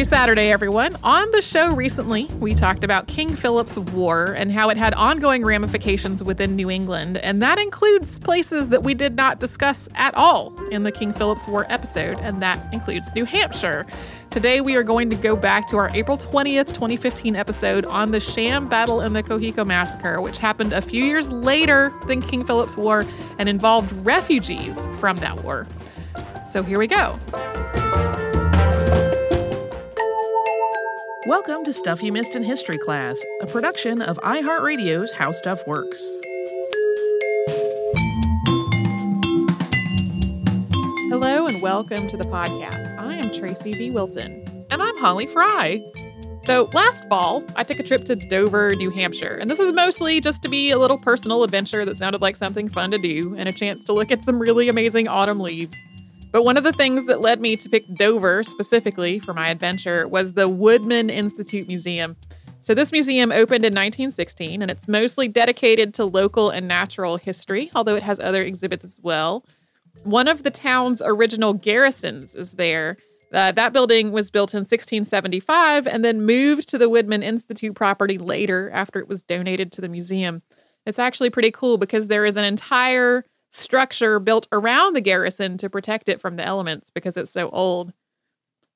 Happy Saturday, everyone. On the show recently, we talked about King Philip's War and how it had ongoing ramifications within New England, and that includes places that we did not discuss at all in the King Philip's War episode, and that includes New Hampshire. Today, we are going to go back to our April 20th, 2015 episode on the sham battle in the Cochecho Massacre, which happened a few years later than King Philip's War and involved refugees from that war. So here we go. Welcome to Stuff You Missed in History Class, a production of iHeartRadio's How Stuff Works. Hello and welcome to the podcast. I am Tracy V. Wilson. And I'm Holly Fry. So, last fall, I took a trip to Dover, New Hampshire, and this was mostly just to be a little personal adventure that sounded like something fun to do and a chance to look at some really amazing autumn leaves. But one of the things that led me to pick Dover specifically for my adventure was the Woodman Institute Museum. So, this museum opened in 1916 and it's mostly dedicated to local and natural history, although it has other exhibits as well. One of the town's original garrisons is there. Uh, that building was built in 1675 and then moved to the Woodman Institute property later after it was donated to the museum. It's actually pretty cool because there is an entire structure built around the garrison to protect it from the elements because it's so old.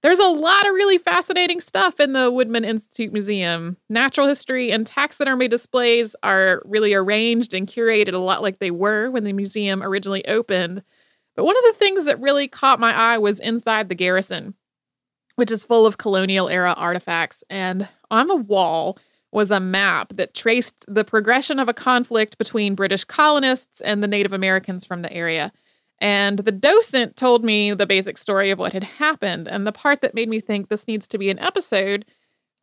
There's a lot of really fascinating stuff in the Woodman Institute Museum. Natural history and taxidermy displays are really arranged and curated a lot like they were when the museum originally opened. But one of the things that really caught my eye was inside the garrison, which is full of colonial era artifacts. And on the wall was a map that traced the progression of a conflict between British colonists and the Native Americans from the area. And the docent told me the basic story of what had happened. And the part that made me think this needs to be an episode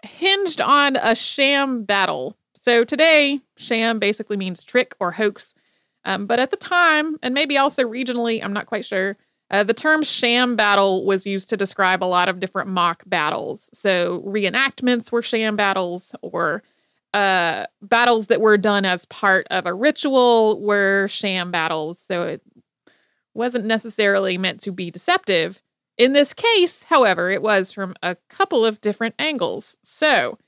hinged on a sham battle. So today, sham basically means trick or hoax. Um, but at the time, and maybe also regionally, I'm not quite sure, uh, the term sham battle was used to describe a lot of different mock battles. So reenactments were sham battles, or uh, battles that were done as part of a ritual were sham battles. So it wasn't necessarily meant to be deceptive. In this case, however, it was from a couple of different angles. So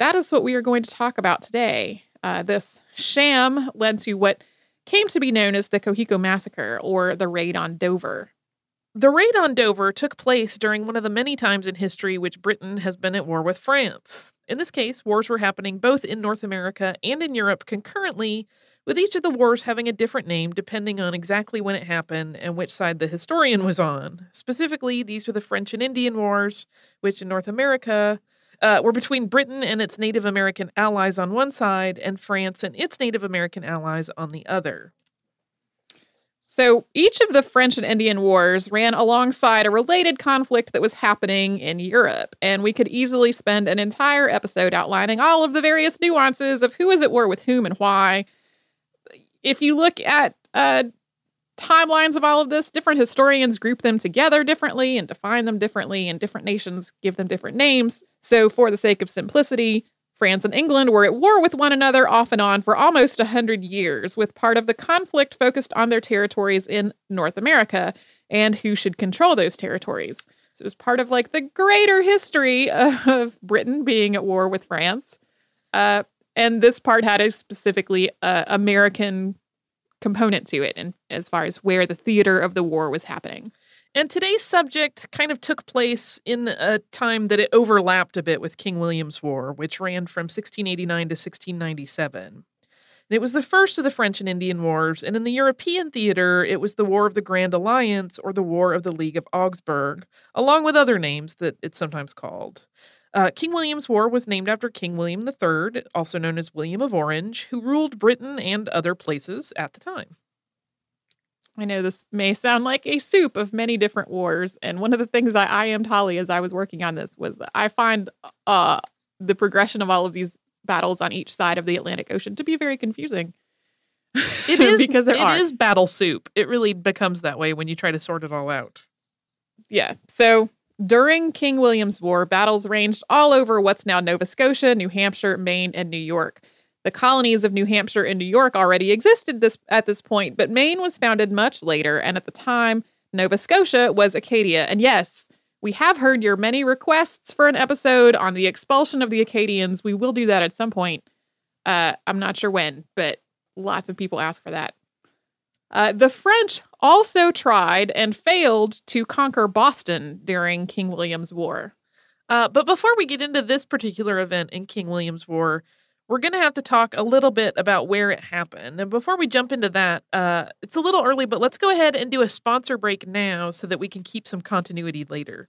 that is what we are going to talk about today. Uh, this sham led to what came to be known as the Cochecho Massacre or the Raid on Dover. The raid on Dover took place during one of the many times in history which Britain has been at war with France. In this case, wars were happening both in North America and in Europe concurrently, with each of the wars having a different name depending on exactly when it happened and which side the historian was on. Specifically, these were the French and Indian Wars, which in North America uh, were between Britain and its Native American allies on one side and France and its Native American allies on the other. So each of the French and Indian Wars ran alongside a related conflict that was happening in Europe. And we could easily spend an entire episode outlining all of the various nuances of who is at war with whom and why. If you look at uh, timelines of all of this, different historians group them together differently and define them differently, and different nations give them different names. So, for the sake of simplicity, France and England were at war with one another off and on for almost a 100 years, with part of the conflict focused on their territories in North America and who should control those territories. So it was part of like the greater history of Britain being at war with France. Uh, and this part had a specifically uh, American component to it, and as far as where the theater of the war was happening. And today's subject kind of took place in a time that it overlapped a bit with King William's War, which ran from 1689 to 1697. And it was the first of the French and Indian Wars, and in the European theater, it was the War of the Grand Alliance or the War of the League of Augsburg, along with other names that it's sometimes called. Uh, King William's War was named after King William III, also known as William of Orange, who ruled Britain and other places at the time. I know this may sound like a soup of many different wars. And one of the things I, I am Holly as I was working on this was that I find uh, the progression of all of these battles on each side of the Atlantic Ocean to be very confusing. It is because there it are. is battle soup. It really becomes that way when you try to sort it all out. Yeah. So during King William's War, battles ranged all over what's now Nova Scotia, New Hampshire, Maine, and New York. The colonies of New Hampshire and New York already existed this at this point, but Maine was founded much later, and at the time, Nova Scotia was Acadia. And yes, we have heard your many requests for an episode on the expulsion of the Acadians. We will do that at some point. Uh, I'm not sure when, but lots of people ask for that. Uh, the French also tried and failed to conquer Boston during King William's War. Uh, but before we get into this particular event in King William's War, we're going to have to talk a little bit about where it happened. And before we jump into that, uh, it's a little early, but let's go ahead and do a sponsor break now so that we can keep some continuity later.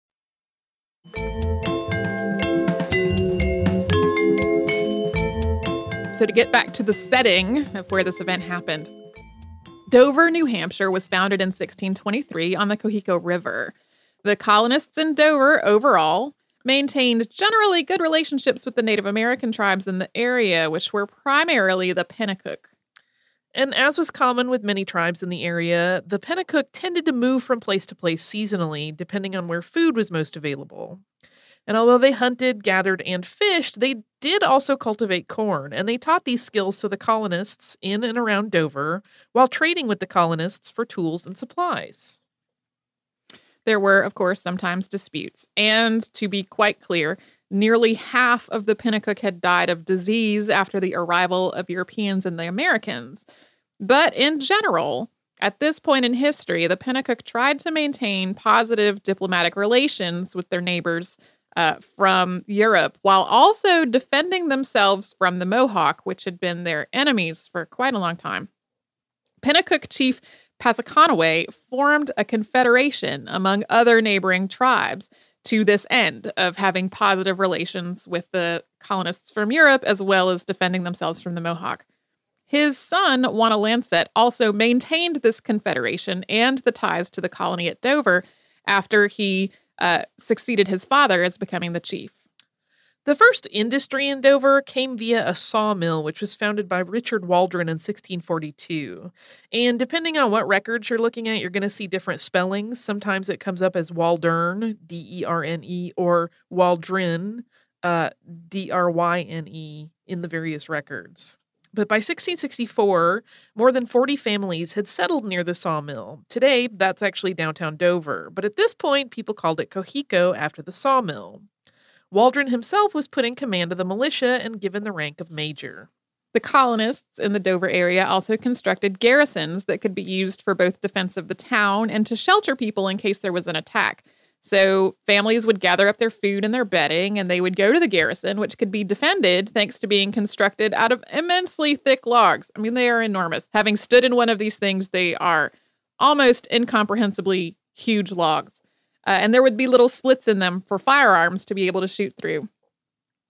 So, to get back to the setting of where this event happened, Dover, New Hampshire was founded in 1623 on the Cochecho River. The colonists in Dover overall maintained generally good relationships with the Native American tribes in the area, which were primarily the Pennacook. And as was common with many tribes in the area, the Pennacook tended to move from place to place seasonally, depending on where food was most available. And although they hunted, gathered, and fished, they did also cultivate corn, and they taught these skills to the colonists in and around Dover while trading with the colonists for tools and supplies. There were, of course, sometimes disputes. And to be quite clear, nearly half of the Pennacook had died of disease after the arrival of Europeans and the Americans. But in general, at this point in history, the Pennacook tried to maintain positive diplomatic relations with their neighbors uh, from Europe while also defending themselves from the Mohawk, which had been their enemies for quite a long time. Pennacook chief Passaconaway formed a confederation among other neighboring tribes to this end of having positive relations with the colonists from Europe as well as defending themselves from the Mohawk. His son, Wanalancet, also maintained this confederation and the ties to the colony at Dover after he uh, succeeded his father as becoming the chief. The first industry in Dover came via a sawmill, which was founded by Richard Waldron in 1642. And depending on what records you're looking at, you're going to see different spellings. Sometimes it comes up as Waldern, D E R N E, or Waldrin, uh, D R Y N E, in the various records. But by 1664, more than 40 families had settled near the sawmill. Today, that's actually downtown Dover, but at this point, people called it Cochecho after the sawmill. Waldron himself was put in command of the militia and given the rank of major. The colonists in the Dover area also constructed garrisons that could be used for both defense of the town and to shelter people in case there was an attack. So families would gather up their food and their bedding and they would go to the garrison, which could be defended thanks to being constructed out of immensely thick logs. I mean, they are enormous. Having stood in one of these things, they are almost incomprehensibly huge logs. Uh, and there would be little slits in them for firearms to be able to shoot through.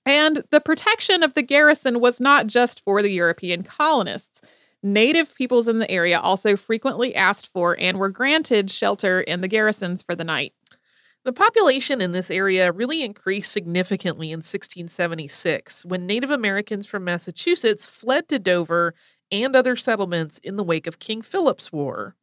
And the protection of the garrison was not just for the European colonists. Native peoples in the area also frequently asked for and were granted shelter in the garrisons for the night. The population in this area really increased significantly in 1676 when Native Americans from Massachusetts fled to Dover and other settlements in the wake of King Philip's War.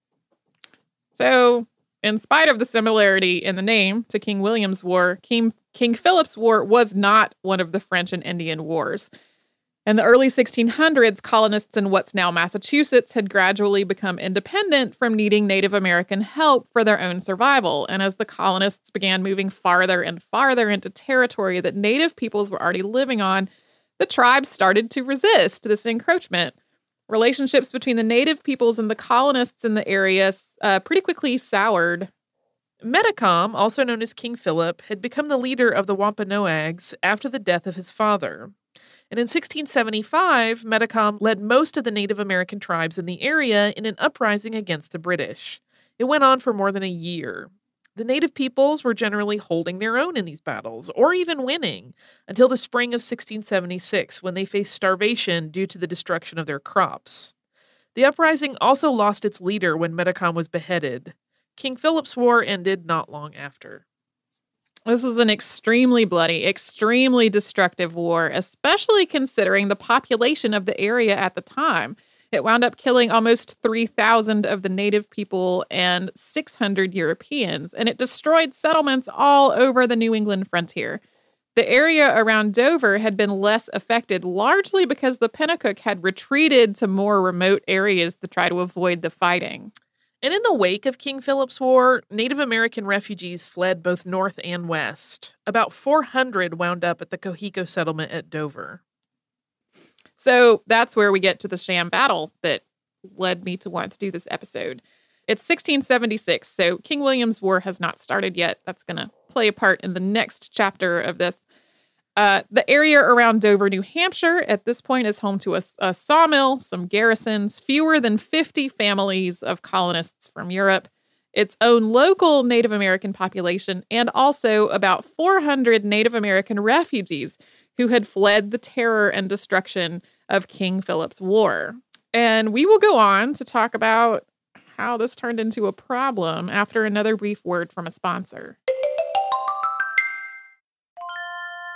So, in spite of the similarity in the name to King William's War, King, King Philip's War was not one of the French and Indian Wars. In the early 1600s, colonists in what's now Massachusetts had gradually become independent from needing Native American help for their own survival. And as the colonists began moving farther and farther into territory that Native peoples were already living on, the tribes started to resist this encroachment. Relationships between the native peoples and the colonists in the area uh, pretty quickly soured. Metacom, also known as King Philip, had become the leader of the Wampanoags after the death of his father. And in 1675, Metacom led most of the Native American tribes in the area in an uprising against the British. It went on for more than a year. The native peoples were generally holding their own in these battles, or even winning, until the spring of 1676 when they faced starvation due to the destruction of their crops. The uprising also lost its leader when Metacom was beheaded. King Philip's War ended not long after. This was an extremely bloody, extremely destructive war, especially considering the population of the area at the time. It wound up killing almost 3,000 of the native people and 600 Europeans, and it destroyed settlements all over the New England frontier. The area around Dover had been less affected, largely because the Pennacook had retreated to more remote areas to try to avoid the fighting. And in the wake of King Philip's War, Native American refugees fled both north and west. About 400 wound up at the Cochecho settlement at Dover. So that's where we get to the sham battle that led me to want to do this episode. It's 1676, so King William's War has not started yet. That's going to play a part in the next chapter of this. Uh, the area around Dover, New Hampshire, at this point is home to a, a sawmill, some garrisons, fewer than 50 families of colonists from Europe, its own local Native American population, and also about 400 Native American refugees who had fled the terror and destruction of King Philip's War. And we will go on to talk about how this turned into a problem after another brief word from a sponsor.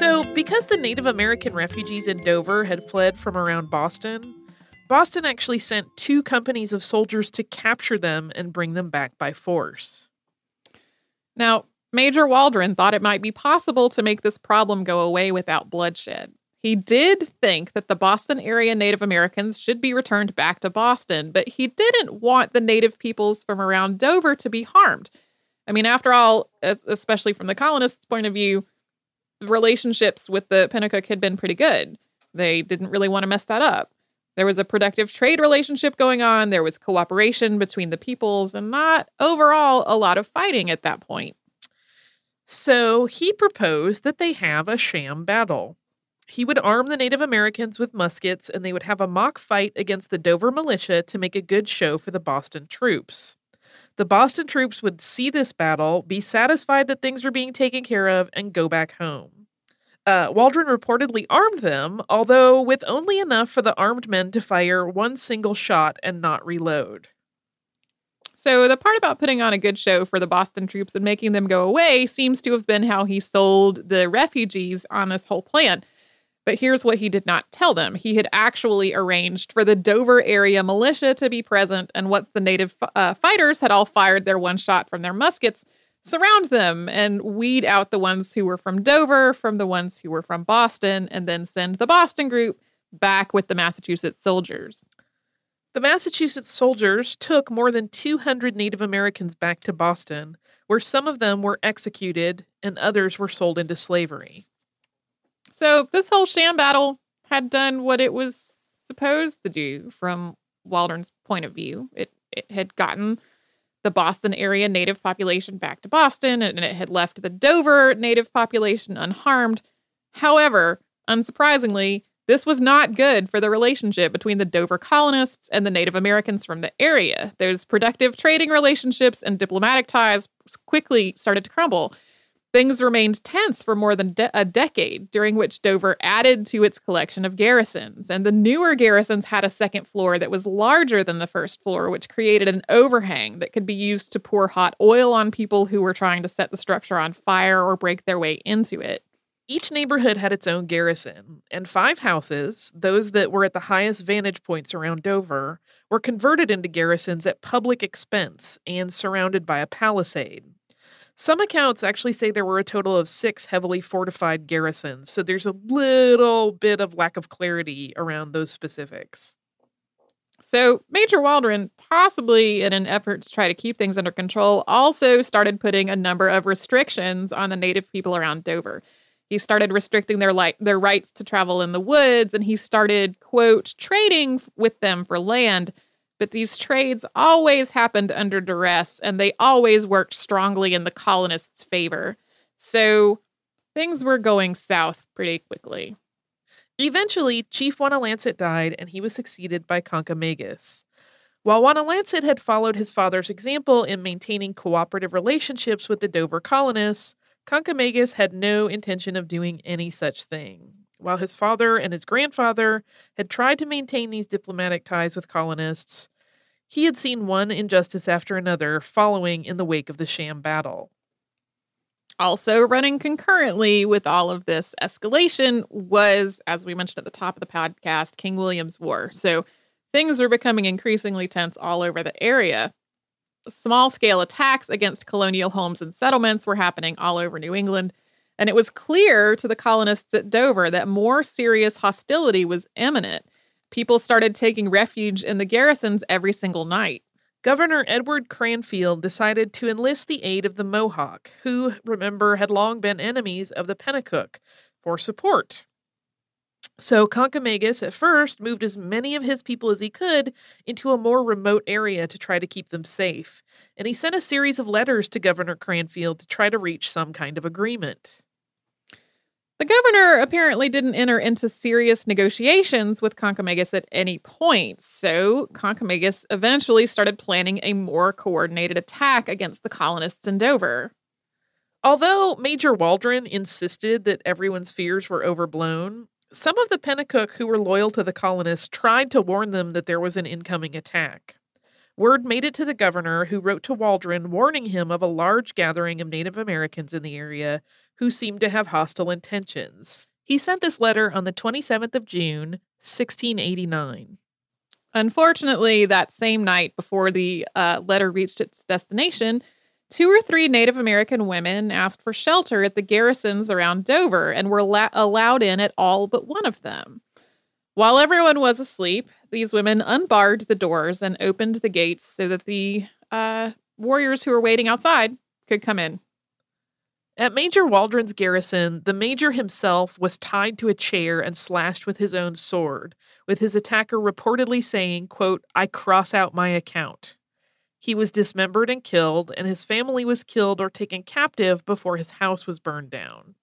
So, because the Native American refugees in Dover had fled from around Boston, Boston actually sent two companies of soldiers to capture them and bring them back by force. Now, Major Waldron thought it might be possible to make this problem go away without bloodshed. He did think that the Boston area Native Americans should be returned back to Boston, but he didn't want the native peoples from around Dover to be harmed. I mean, after all, especially from the colonists' point of view, relationships with the Pennacook had been pretty good. They didn't really want to mess that up. There was a productive trade relationship going on, there was cooperation between the peoples, and not overall a lot of fighting at that point. So he proposed that they have a sham battle. He would arm the Native Americans with muskets and they would have a mock fight against the Dover militia to make a good show for the Boston troops. The Boston troops would see this battle, be satisfied that things were being taken care of, and go back home. Uh, Waldron reportedly armed them, although with only enough for the armed men to fire one single shot and not reload. So, the part about putting on a good show for the Boston troops and making them go away seems to have been how he sold the refugees on this whole plan. But here's what he did not tell them. He had actually arranged for the Dover area militia to be present, and once the native uh, fighters had all fired their one shot from their muskets, surround them and weed out the ones who were from Dover from the ones who were from Boston, and then send the Boston group back with the Massachusetts soldiers. The Massachusetts soldiers took more than 200 Native Americans back to Boston, where some of them were executed and others were sold into slavery. So, this whole sham battle had done what it was supposed to do from Waldron's point of view. It, it had gotten the Boston area native population back to Boston, and it had left the Dover native population unharmed. However, unsurprisingly, this was not good for the relationship between the Dover colonists and the Native Americans from the area. Those productive trading relationships and diplomatic ties quickly started to crumble. Things remained tense for more than de- a decade, during which Dover added to its collection of garrisons. And the newer garrisons had a second floor that was larger than the first floor, which created an overhang that could be used to pour hot oil on people who were trying to set the structure on fire or break their way into it. Each neighborhood had its own garrison, and five houses, those that were at the highest vantage points around Dover, were converted into garrisons at public expense and surrounded by a palisade. Some accounts actually say there were a total of six heavily fortified garrisons, so there's a little bit of lack of clarity around those specifics. So, Major Waldron, possibly in an effort to try to keep things under control, also started putting a number of restrictions on the native people around Dover. He started restricting their li- their rights to travel in the woods, and he started, quote, trading with them for land but these trades always happened under duress and they always worked strongly in the colonists' favor. So things were going south pretty quickly. Eventually, Chief Wanalancet died and he was succeeded by Kancamagus. While Wanalancet had followed his father's example in maintaining cooperative relationships with the Dover colonists, Kancamagus had no intention of doing any such thing. While his father and his grandfather had tried to maintain these diplomatic ties with colonists, he had seen one injustice after another following in the wake of the sham battle. Also, running concurrently with all of this escalation was, as we mentioned at the top of the podcast, King William's War. So things were becoming increasingly tense all over the area. Small scale attacks against colonial homes and settlements were happening all over New England. And it was clear to the colonists at Dover that more serious hostility was imminent. People started taking refuge in the garrisons every single night. Governor Edward Cranfield decided to enlist the aid of the Mohawk, who, remember, had long been enemies of the Pennacook, for support. So Kancamagus at first moved as many of his people as he could into a more remote area to try to keep them safe, and he sent a series of letters to Governor Cranfield to try to reach some kind of agreement. The governor apparently didn't enter into serious negotiations with Kancamagus at any point, so Kancamagus eventually started planning a more coordinated attack against the colonists in Dover. Although Major Waldron insisted that everyone's fears were overblown, some of the Pennacook who were loyal to the colonists tried to warn them that there was an incoming attack. Word made it to the governor, who wrote to Waldron warning him of a large gathering of Native Americans in the area who seemed to have hostile intentions. He sent this letter on the 27th of June, 1689. Unfortunately, that same night before the uh, letter reached its destination, two or three Native American women asked for shelter at the garrisons around Dover and were la- allowed in at all but one of them. While everyone was asleep, these women unbarred the doors and opened the gates so that the uh, warriors who were waiting outside could come in. At Major Waldron's garrison, the major himself was tied to a chair and slashed with his own sword, with his attacker reportedly saying, quote, I cross out my account. He was dismembered and killed, and his family was killed or taken captive before his house was burned down.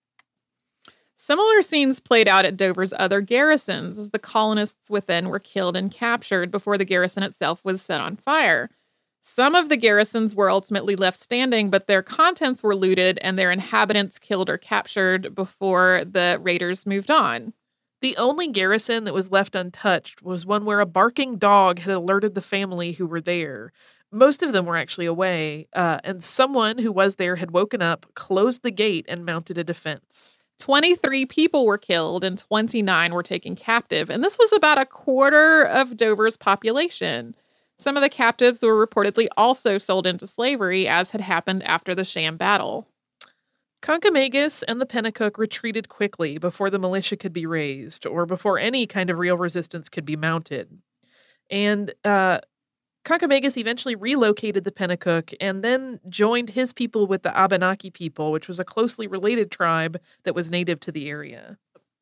Similar scenes played out at Dover's other garrisons as the colonists within were killed and captured before the garrison itself was set on fire. Some of the garrisons were ultimately left standing, but their contents were looted and their inhabitants killed or captured before the raiders moved on. The only garrison that was left untouched was one where a barking dog had alerted the family who were there. Most of them were actually away, uh, and someone who was there had woken up, closed the gate, and mounted a defense. 23 people were killed and 29 were taken captive, and this was about a quarter of Dover's population. Some of the captives were reportedly also sold into slavery, as had happened after the sham battle. Kancamagus and the Pennacook retreated quickly before the militia could be raised or before any kind of real resistance could be mounted. And uh, Kancamagus eventually relocated the Pennacook and then joined his people with the Abenaki people, which was a closely related tribe that was native to the area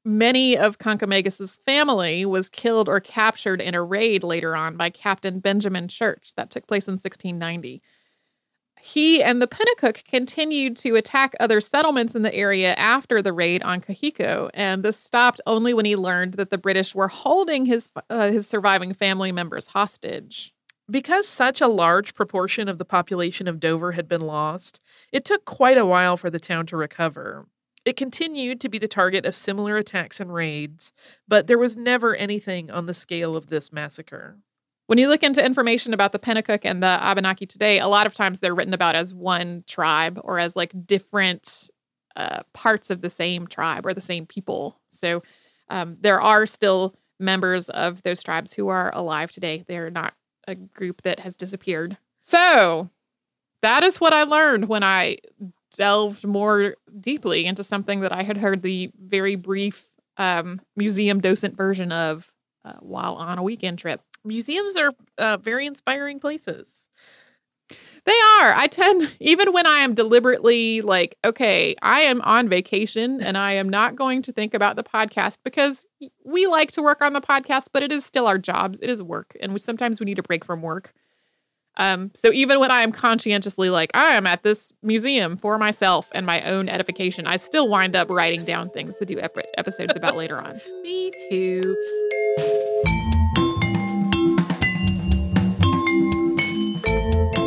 many of Kancamagus's family was killed or captured in a raid later on by Captain Benjamin Church that took place in 1690. He and the Pennacook continued to attack other settlements in the area after the raid on Cochecho, and this stopped only when he learned that the British were holding his uh, his surviving family members hostage. Because such a large proportion of the population of Dover had been lost, it took quite a while for the town to recover. It continued to be the target of similar attacks and raids, but there was never anything on the scale of this massacre. When you look into information about the Pennacook and the Abenaki today, a lot of times they're written about as one tribe or as like different uh, parts of the same tribe or the same people. So um, there are still members of those tribes who are alive today. They're not a group that has disappeared. So that is what I learned when I delved more deeply into something that I had heard the very brief um, museum docent version of uh, while on a weekend trip. Museums are uh, very inspiring places. They are. I tend, even when I am deliberately like, okay, I am on vacation and I am not going to think about the podcast because we like to work on the podcast, but it is still our jobs. It is work. And we, sometimes we need a break from work. Um, so even when I am conscientiously like, I am at this museum for myself and my own edification, I still wind up writing down things to do ep- episodes about later on. Me too.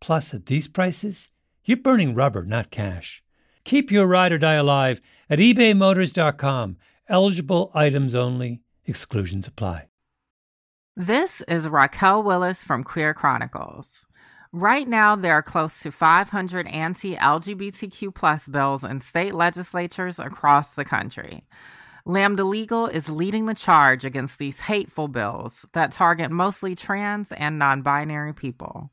Plus, at these prices, you're burning rubber, not cash. Keep your ride or die alive at ebaymotors.com. Eligible items only, exclusions apply. This is Raquel Willis from Queer Chronicles. Right now, there are close to 500 anti LGBTQ plus bills in state legislatures across the country. Lambda Legal is leading the charge against these hateful bills that target mostly trans and non binary people